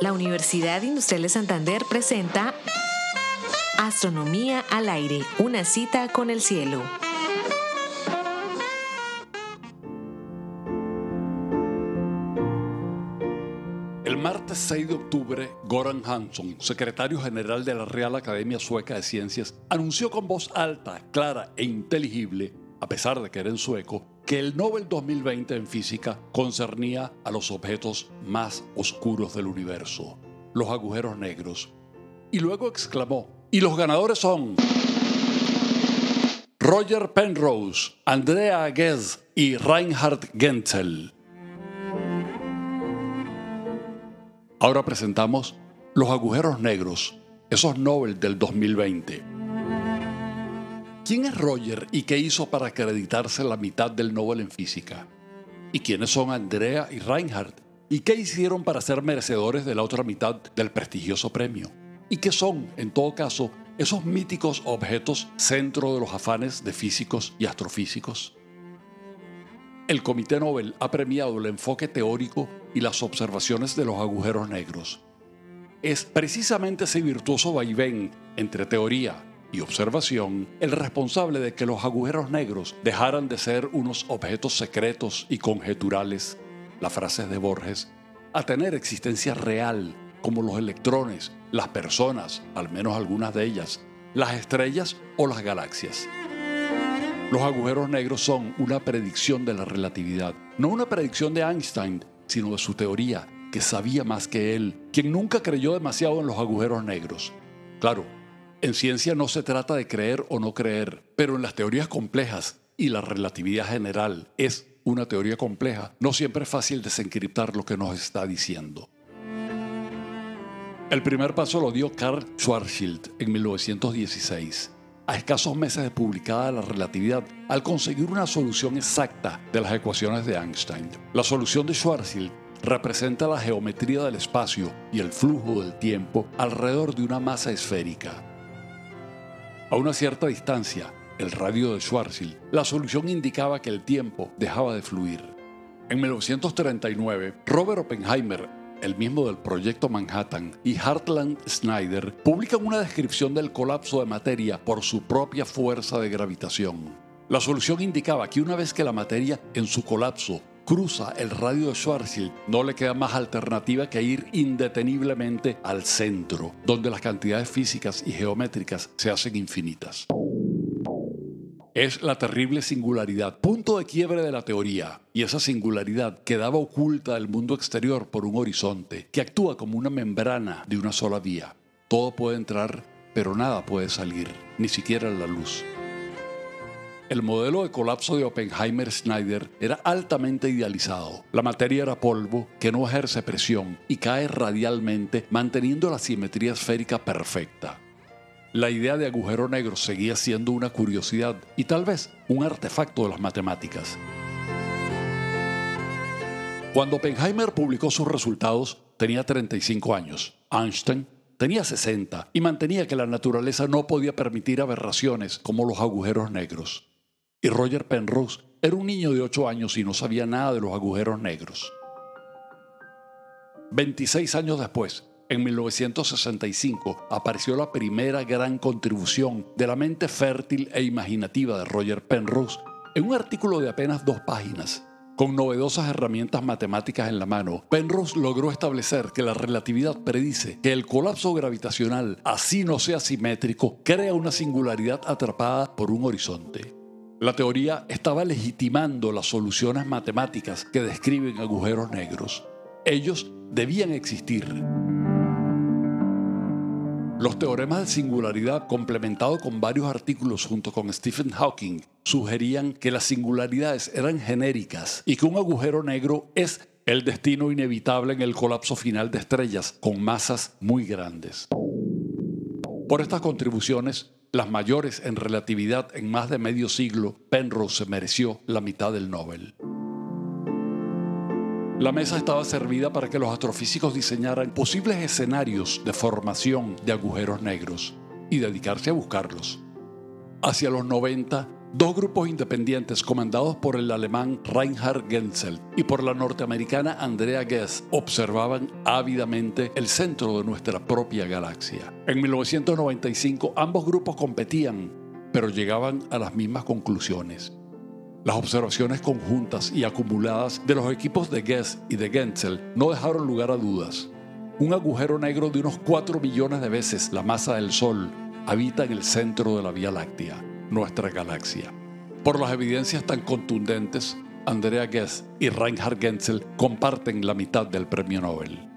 La Universidad Industrial de Santander presenta Astronomía al aire, una cita con el cielo. El martes 6 de octubre, Goran Hansson, secretario general de la Real Academia Sueca de Ciencias, anunció con voz alta, clara e inteligible, a pesar de que era en sueco, que el Nobel 2020 en física concernía a los objetos más oscuros del universo, los agujeros negros. Y luego exclamó, y los ganadores son Roger Penrose, Andrea Ghez y Reinhard Genzel. Ahora presentamos los agujeros negros, esos Nobel del 2020. ¿Quién es Roger y qué hizo para acreditarse la mitad del Nobel en física? ¿Y quiénes son Andrea y Reinhard? ¿Y qué hicieron para ser merecedores de la otra mitad del prestigioso premio? ¿Y qué son, en todo caso, esos míticos objetos centro de los afanes de físicos y astrofísicos? El Comité Nobel ha premiado el enfoque teórico y las observaciones de los agujeros negros. Es precisamente ese virtuoso vaivén entre teoría y observación el responsable de que los agujeros negros dejaran de ser unos objetos secretos y conjeturales, la frase de Borges, a tener existencia real como los electrones, las personas, al menos algunas de ellas, las estrellas o las galaxias. Los agujeros negros son una predicción de la relatividad, no una predicción de Einstein, sino de su teoría, que sabía más que él, quien nunca creyó demasiado en los agujeros negros. Claro, en ciencia no se trata de creer o no creer, pero en las teorías complejas y la relatividad general es una teoría compleja, no siempre es fácil desencriptar lo que nos está diciendo. El primer paso lo dio Karl Schwarzschild en 1916 a escasos meses de publicada la relatividad, al conseguir una solución exacta de las ecuaciones de Einstein. La solución de Schwarzschild representa la geometría del espacio y el flujo del tiempo alrededor de una masa esférica. A una cierta distancia, el radio de Schwarzschild, la solución indicaba que el tiempo dejaba de fluir. En 1939, Robert Oppenheimer el mismo del proyecto Manhattan, y Hartland Snyder publican una descripción del colapso de materia por su propia fuerza de gravitación. La solución indicaba que una vez que la materia en su colapso cruza el radio de Schwarzschild, no le queda más alternativa que ir indeteniblemente al centro, donde las cantidades físicas y geométricas se hacen infinitas es la terrible singularidad, punto de quiebre de la teoría. Y esa singularidad quedaba oculta del mundo exterior por un horizonte que actúa como una membrana de una sola vía. Todo puede entrar, pero nada puede salir, ni siquiera la luz. El modelo de colapso de Oppenheimer-Snyder era altamente idealizado. La materia era polvo que no ejerce presión y cae radialmente manteniendo la simetría esférica perfecta. La idea de agujero negro seguía siendo una curiosidad y tal vez un artefacto de las matemáticas. Cuando Oppenheimer publicó sus resultados, tenía 35 años. Einstein tenía 60 y mantenía que la naturaleza no podía permitir aberraciones como los agujeros negros. Y Roger Penrose era un niño de 8 años y no sabía nada de los agujeros negros. 26 años después, en 1965 apareció la primera gran contribución de la mente fértil e imaginativa de Roger Penrose en un artículo de apenas dos páginas. Con novedosas herramientas matemáticas en la mano, Penrose logró establecer que la relatividad predice que el colapso gravitacional, así no sea simétrico, crea una singularidad atrapada por un horizonte. La teoría estaba legitimando las soluciones matemáticas que describen agujeros negros. Ellos debían existir. Los teoremas de singularidad, complementados con varios artículos junto con Stephen Hawking, sugerían que las singularidades eran genéricas y que un agujero negro es el destino inevitable en el colapso final de estrellas con masas muy grandes. Por estas contribuciones, las mayores en relatividad en más de medio siglo, Penrose se mereció la mitad del Nobel. La mesa estaba servida para que los astrofísicos diseñaran posibles escenarios de formación de agujeros negros y dedicarse a buscarlos. Hacia los 90, Dos grupos independientes comandados por el alemán Reinhard Genzel y por la norteamericana Andrea Ghez observaban ávidamente el centro de nuestra propia galaxia. En 1995 ambos grupos competían, pero llegaban a las mismas conclusiones. Las observaciones conjuntas y acumuladas de los equipos de Ghez y de Genzel no dejaron lugar a dudas. Un agujero negro de unos 4 millones de veces la masa del Sol habita en el centro de la Vía Láctea nuestra galaxia. Por las evidencias tan contundentes, Andrea Ghez y Reinhard Genzel comparten la mitad del premio Nobel.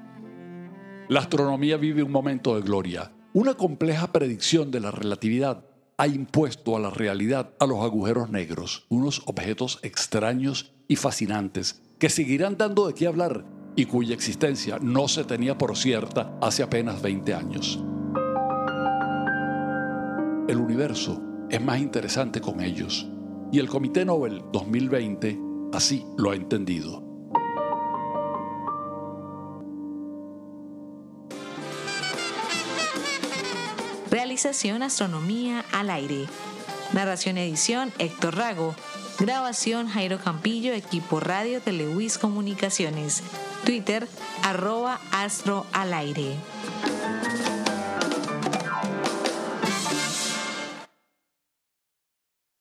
La astronomía vive un momento de gloria. Una compleja predicción de la relatividad ha impuesto a la realidad a los agujeros negros, unos objetos extraños y fascinantes que seguirán dando de qué hablar y cuya existencia no se tenía por cierta hace apenas 20 años. El universo es más interesante con ellos. Y el Comité Nobel 2020 así lo ha entendido. Realización Astronomía al aire. Narración edición Héctor Rago. Grabación Jairo Campillo, equipo Radio Telewis Comunicaciones. Twitter arroba astro al aire.